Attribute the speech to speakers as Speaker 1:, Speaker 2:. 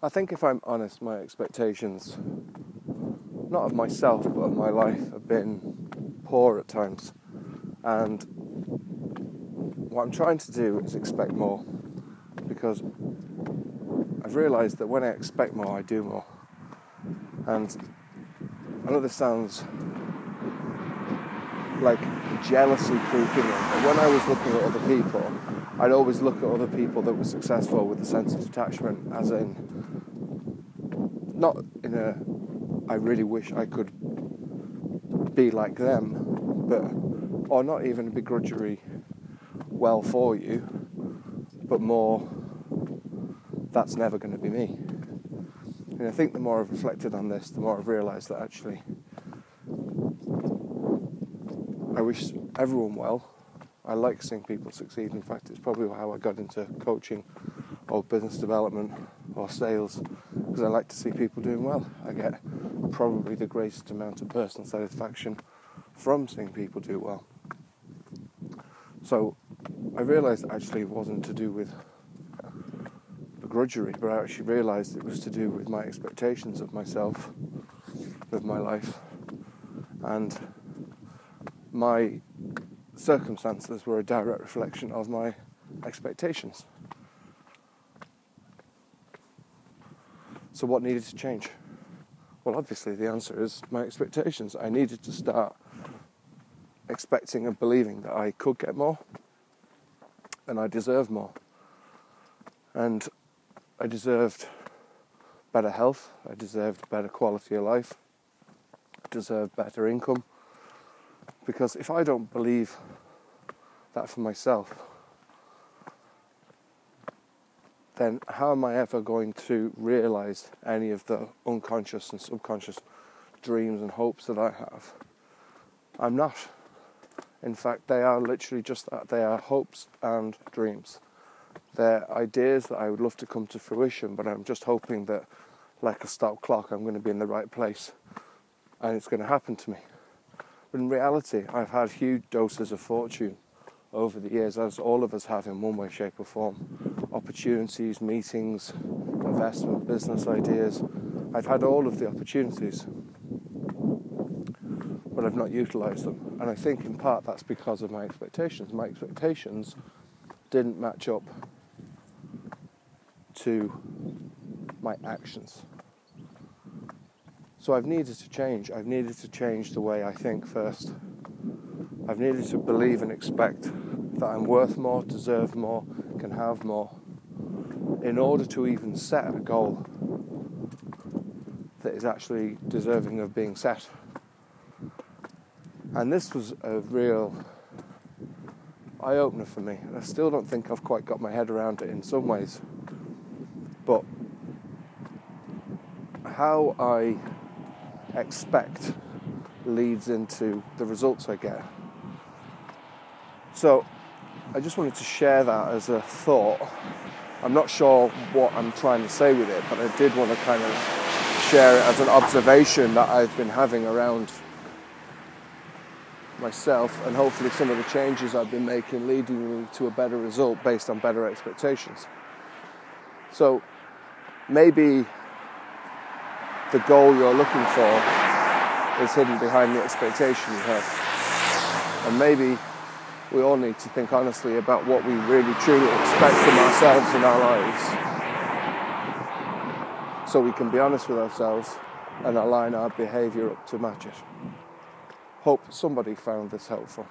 Speaker 1: I think if I'm honest, my expectations, not of myself, but of my life, have been poor at times. And what I'm trying to do is expect more because I've realised that when I expect more, I do more. And I know this sounds like jealousy creeping in, but when I was looking at other people, I'd always look at other people that were successful with a sense of detachment, as in, not in a, I really wish I could be like them, but, or not even a begrudgery, well for you, but more, that's never going to be me. And I think the more I've reflected on this, the more I've realised that actually I wish everyone well. I like seeing people succeed. In fact, it's probably how I got into coaching or business development or sales because I like to see people doing well. I get probably the greatest amount of personal satisfaction from seeing people do well. So I realised actually it wasn't to do with begrudgery, but I actually realised it was to do with my expectations of myself, of my life, and my circumstances were a direct reflection of my expectations. So, what needed to change? Well, obviously, the answer is my expectations. I needed to start expecting and believing that I could get more and I deserve more. And I deserved better health, I deserved better quality of life, I deserved better income. Because if I don't believe that for myself, then how am I ever going to realize any of the unconscious and subconscious dreams and hopes that I have? I'm not. In fact, they are literally just that they are hopes and dreams. They're ideas that I would love to come to fruition, but I'm just hoping that, like a stop clock, I'm going to be in the right place and it's going to happen to me. In reality, I've had huge doses of fortune over the years, as all of us have in one way, shape, or form. Opportunities, meetings, investment, business ideas. I've had all of the opportunities, but I've not utilised them. And I think in part that's because of my expectations. My expectations didn't match up to my actions. So I've needed to change. I've needed to change the way I think first. I've needed to believe and expect that I'm worth more, deserve more, can have more, in order to even set a goal that is actually deserving of being set. And this was a real eye opener for me. I still don't think I've quite got my head around it in some ways. But how I expect leads into the results I get. So I just wanted to share that as a thought. I'm not sure what I'm trying to say with it, but I did want to kind of share it as an observation that I've been having around myself and hopefully some of the changes I've been making leading me to a better result based on better expectations. So maybe the goal you're looking for is hidden behind the expectation you have. And maybe we all need to think honestly about what we really truly expect from ourselves in our lives. So we can be honest with ourselves and align our behaviour up to match it. Hope somebody found this helpful.